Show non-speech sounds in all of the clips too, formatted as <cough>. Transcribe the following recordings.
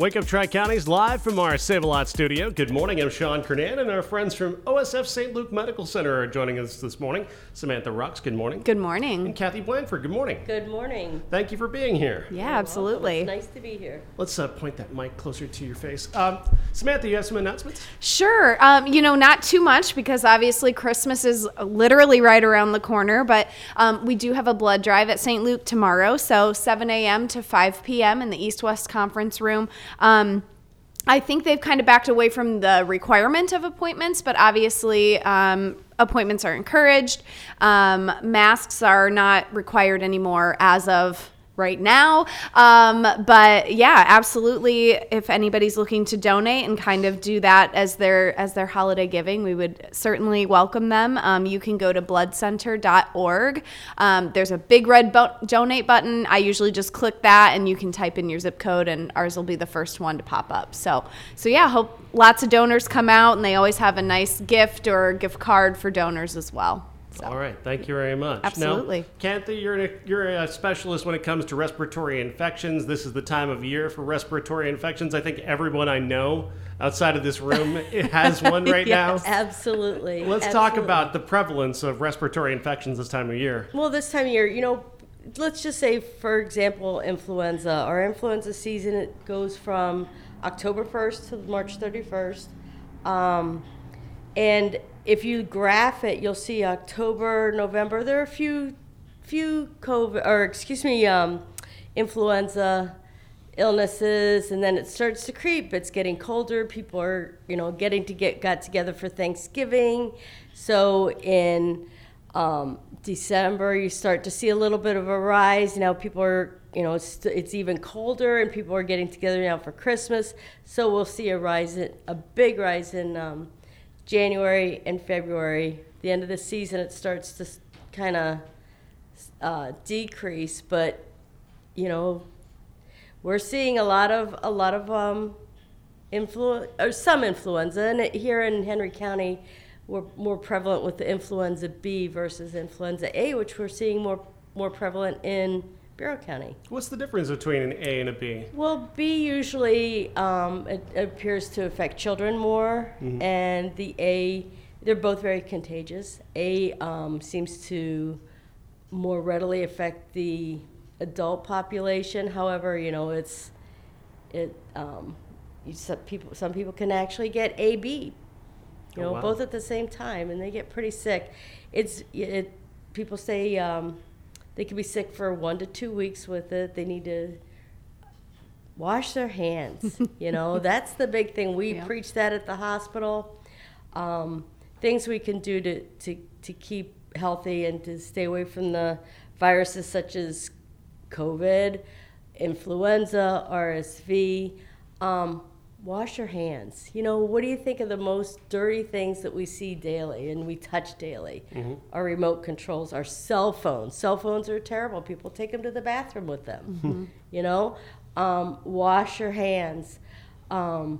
Wake Up Tri Counties live from our Save a Lot studio. Good morning. I'm Sean Kernan, and our friends from OSF St. Luke Medical Center are joining us this morning. Samantha Rux, good morning. Good morning. And Kathy Blanford, good morning. Good morning. Thank you for being here. Yeah, absolutely. It's nice to be here. Let's uh, point that mic closer to your face. Um, Samantha, you have some announcements? Sure. Um, you know, not too much because obviously Christmas is literally right around the corner, but um, we do have a blood drive at St. Luke tomorrow. So 7 a.m. to 5 p.m. in the East West Conference Room. Um, I think they've kind of backed away from the requirement of appointments, but obviously um, appointments are encouraged. Um, masks are not required anymore as of right now. Um, but yeah, absolutely. If anybody's looking to donate and kind of do that as their as their holiday giving, we would certainly welcome them. Um, you can go to bloodcenter.org. Um, there's a big red bo- donate button. I usually just click that, and you can type in your zip code, and ours will be the first one to pop up. So so yeah, hope lots of donors come out, and they always have a nice gift or gift card for donors as well. So. All right, thank you very much. Absolutely. Now, Kathy, you're a, you're a specialist when it comes to respiratory infections. This is the time of year for respiratory infections. I think everyone I know outside of this room <laughs> has one right yes, now. Absolutely. Let's absolutely. talk about the prevalence of respiratory infections this time of year. Well, this time of year, you know, let's just say, for example, influenza. Our influenza season it goes from October 1st to March 31st. Um, and if you graph it, you'll see October, November. There are a few, few COVID or excuse me, um, influenza illnesses, and then it starts to creep. It's getting colder. People are, you know, getting to get got together for Thanksgiving. So in um, December, you start to see a little bit of a rise. Now people are, you know, it's, it's even colder, and people are getting together now for Christmas. So we'll see a rise, in, a big rise in. Um, January and February, the end of the season, it starts to kind of uh, decrease. But you know, we're seeing a lot of a lot of um, influ- or some influenza, and here in Henry County, we're more prevalent with the influenza B versus influenza A, which we're seeing more more prevalent in Bureau County. What's the difference between an A and a B? Well, B usually um, it, it appears to affect children more, mm-hmm. and the A, they're both very contagious. A um, seems to more readily affect the adult population. However, you know it's it um, you, some people some people can actually get AB, you know, oh, wow. both at the same time, and they get pretty sick. It's it. People say um, they could be sick for one to two weeks with it. They need to wash their hands. <laughs> you know, that's the big thing. We preach that at the hospital. Um, things we can do to, to, to keep healthy and to stay away from the viruses such as COVID, influenza, RSV. Um, wash your hands. You know, what do you think of the most dirty things that we see daily and we touch daily? Mm-hmm. Our remote controls, our cell phones. Cell phones are terrible. People take them to the bathroom with them. Mm-hmm. <laughs> You know, um, wash your hands. Um,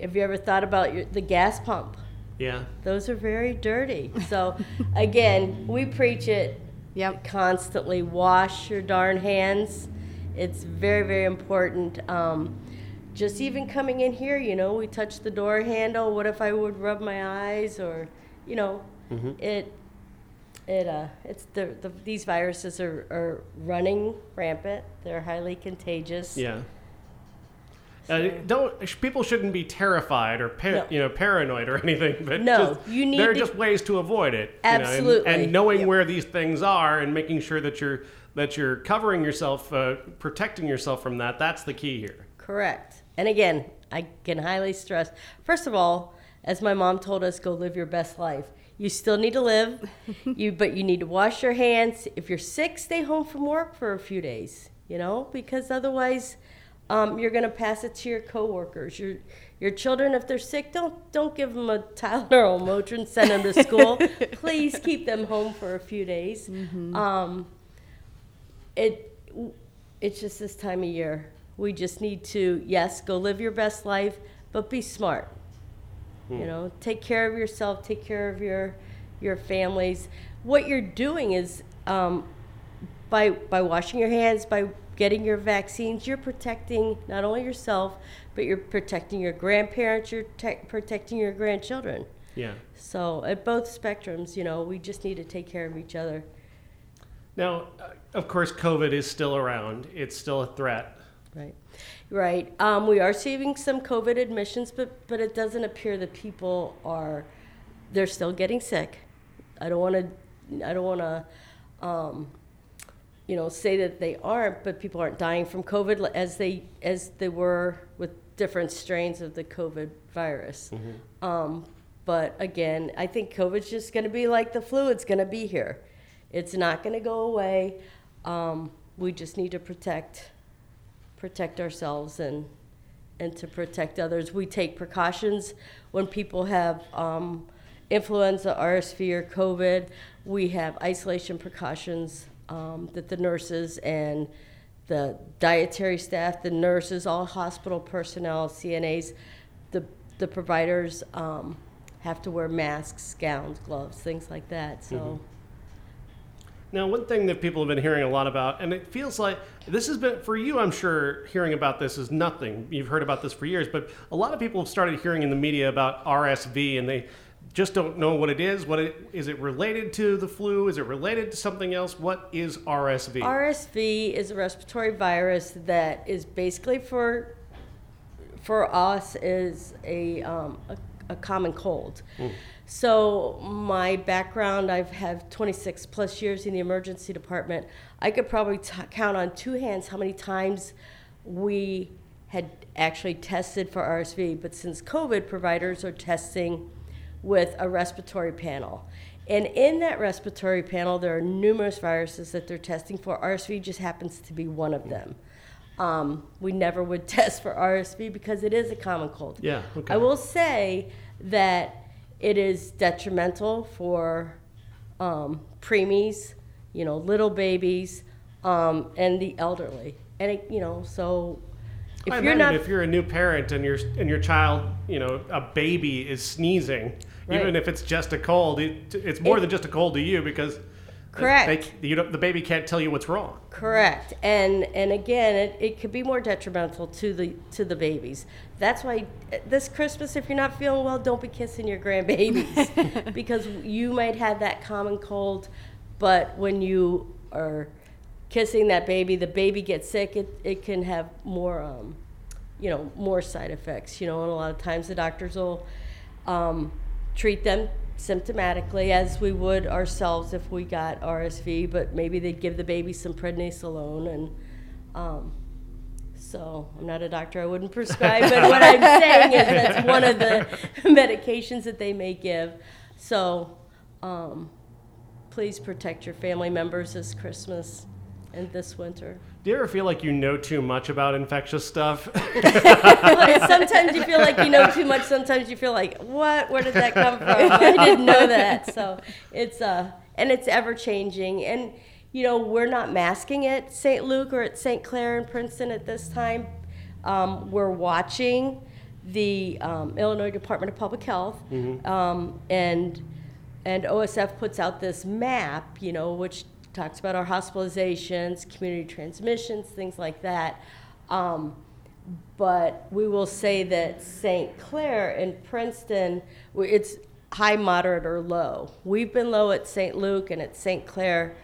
have you ever thought about your, the gas pump? Yeah. Those are very dirty. So, again, we preach it yep. constantly. Wash your darn hands. It's very, very important. Um, just even coming in here, you know, we touch the door handle. What if I would rub my eyes or, you know, mm-hmm. it, it, uh, it's the, the these viruses are, are running rampant. They're highly contagious. Yeah. Uh, don't people shouldn't be terrified or par- no. you know paranoid or <laughs> anything, but no, just, you need. There are to, just ways to avoid it. Absolutely, you know, and, and, knowing yep. where these things are and making sure that you're that you're covering yourself, uh, protecting yourself from that. That's the key here. Correct. And again, I can highly stress first of all, as my mom told us, go live your best life. You still need to live, <laughs> you but you need to wash your hands. If you're sick, stay home from work for a few days, you know, because otherwise um, you're going to pass it to your coworkers. Your your children, if they're sick, don't don't give them a Tylenol or Motrin. Send them to school. <laughs> Please keep them home for a few days. Mm-hmm. Um, it it's just this time of year. We just need to, yes, go live your best life, but be smart. Hmm. You know, take care of yourself, take care of your your families. What you're doing is um, by by washing your hands, by getting your vaccines, you're protecting not only yourself, but you're protecting your grandparents, you're te- protecting your grandchildren. Yeah. So at both spectrums, you know, we just need to take care of each other. Now, uh, of course, COVID is still around. It's still a threat. Right, right. Um, we are seeing some COVID admissions, but but it doesn't appear that people are. They're still getting sick. I don't want to. I don't want to. Um, you know, say that they aren't, but people aren't dying from COVID as they as they were with different strains of the COVID virus. Um, but again, I think COVID's just going to be like the flu. It's going to be here. It's not going to go away. Um, we just need to protect protect ourselves and and to protect others. We take precautions when people have um, influenza, RSV, or COVID. We have isolation precautions um, that the nurses and the dietary staff, the nurses, all hospital personnel, CNAs, the the providers um, have to wear masks, gowns, gloves, things like that. So. Now, one thing that people have been hearing a lot about, and it feels like this has been for you, I'm sure, hearing about this is nothing. You've heard about this for years, but a lot of people have started hearing in the media about RSV, and they just don't know what it is. What it, is it related to the flu? Is it related to something else? What is RSV? RSV is a respiratory virus that is basically for for us is a um, a, a common cold. So my background, I've have 26 plus years in the emergency department. I could probably t- count on two hands how many times we had actually tested for RSV. But since COVID, providers are testing with a respiratory panel. And in that respiratory panel, there are numerous viruses that they're testing for. RSV just happens to be one of them. Um, we never would <laughs> test for RSV because it is a common cold. Yeah, okay. I will say that it is detrimental for um, preemies, you know, little babies, um, and the elderly. And it, you know, so if I you're not if you're a new parent and your and your child, you know, a baby is sneezing, even if it's just a cold, it, it's more It- than just a cold to you because Correct. They, you the baby can't tell you what's wrong. Correct, and and again, it, it could be more detrimental to the to the babies. That's why uh, this Christmas, if you're not feeling well, don't be kissing your grandbabies <laughs> because you might have that common cold, but when you are kissing that baby, the baby gets sick. It it can have more, um, you know, more side effects. You know, and a lot of times the doctors will um, treat them symptomatically as we would ourselves if we got RSV, but maybe they'd give the baby some prednisolone and um, so I'm not a doctor, I wouldn't prescribe, but what I'm saying is that's <laughs> one of the medications that they may give. So um, please protect your family members this Christmas and this winter. Do you ever feel like you know too much about infectious stuff? <laughs> Well, sometimes you feel like you know too much. Sometimes you feel like, what? Where did that come from? <laughs> I didn't know that. So it's uh, and it's ever changing. And you know, we're not masking at St. Luke or at St. Clare in Princeton at this time. Um, we're watching the um, Illinois Department of Public Health, um, and and OSF puts out this map, you know, which talks about our hospitalizations, community transmissions, things like that. Um, but we will say that St. Clare and Princeton, it's high, moderate, or low. We've been low at St. Luke and at St. Clare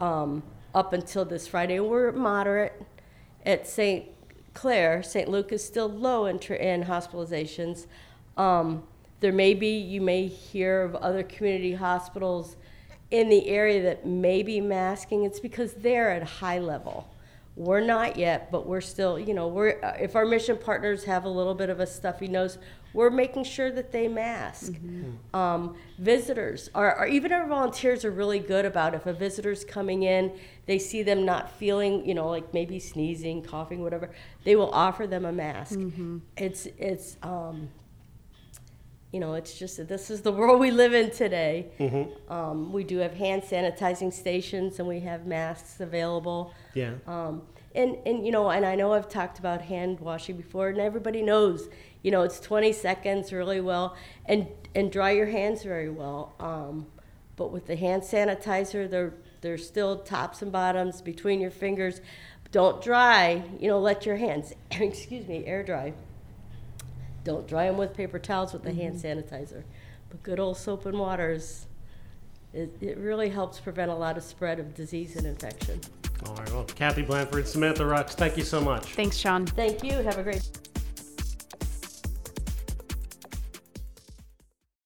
um, up until this Friday. We're moderate at St. Clare. St. Luke is still low in, in hospitalizations. Um, there may be, you may hear of other community hospitals in the area that may be masking. It's because they're at a high level. We're not yet, but we're still, you know, we're uh, if our mission partners have a little bit of a stuffy nose, we're making sure that they mask. Um, visitors are, or even our volunteers are really good about if a visitor's coming in, they see them not feeling, you know, like maybe sneezing, coughing, whatever, they will offer them a mask. It's it's um, you know, it's just that this is the world we live in today. Um, we do have hand sanitizing stations and we have masks available. yeah. Um, and, and, you know, and I know I've talked about hand washing before, and everybody knows, you know, it's 20 seconds really well, and, and dry your hands very well. Um, but with the hand sanitizer, they're, there's still tops and bottoms between your fingers. Don't dry. You know, let your hands, <coughs> excuse me, air dry. Don't dry them with paper towels with the hand mm-hmm. sanitizer. But good old soap and water is, it, it really helps prevent a lot of spread of disease and infection. All right. Well, Kathy Blanford, Samantha Rux, thank you so much. Thanks, Sean. Thank you. Have a great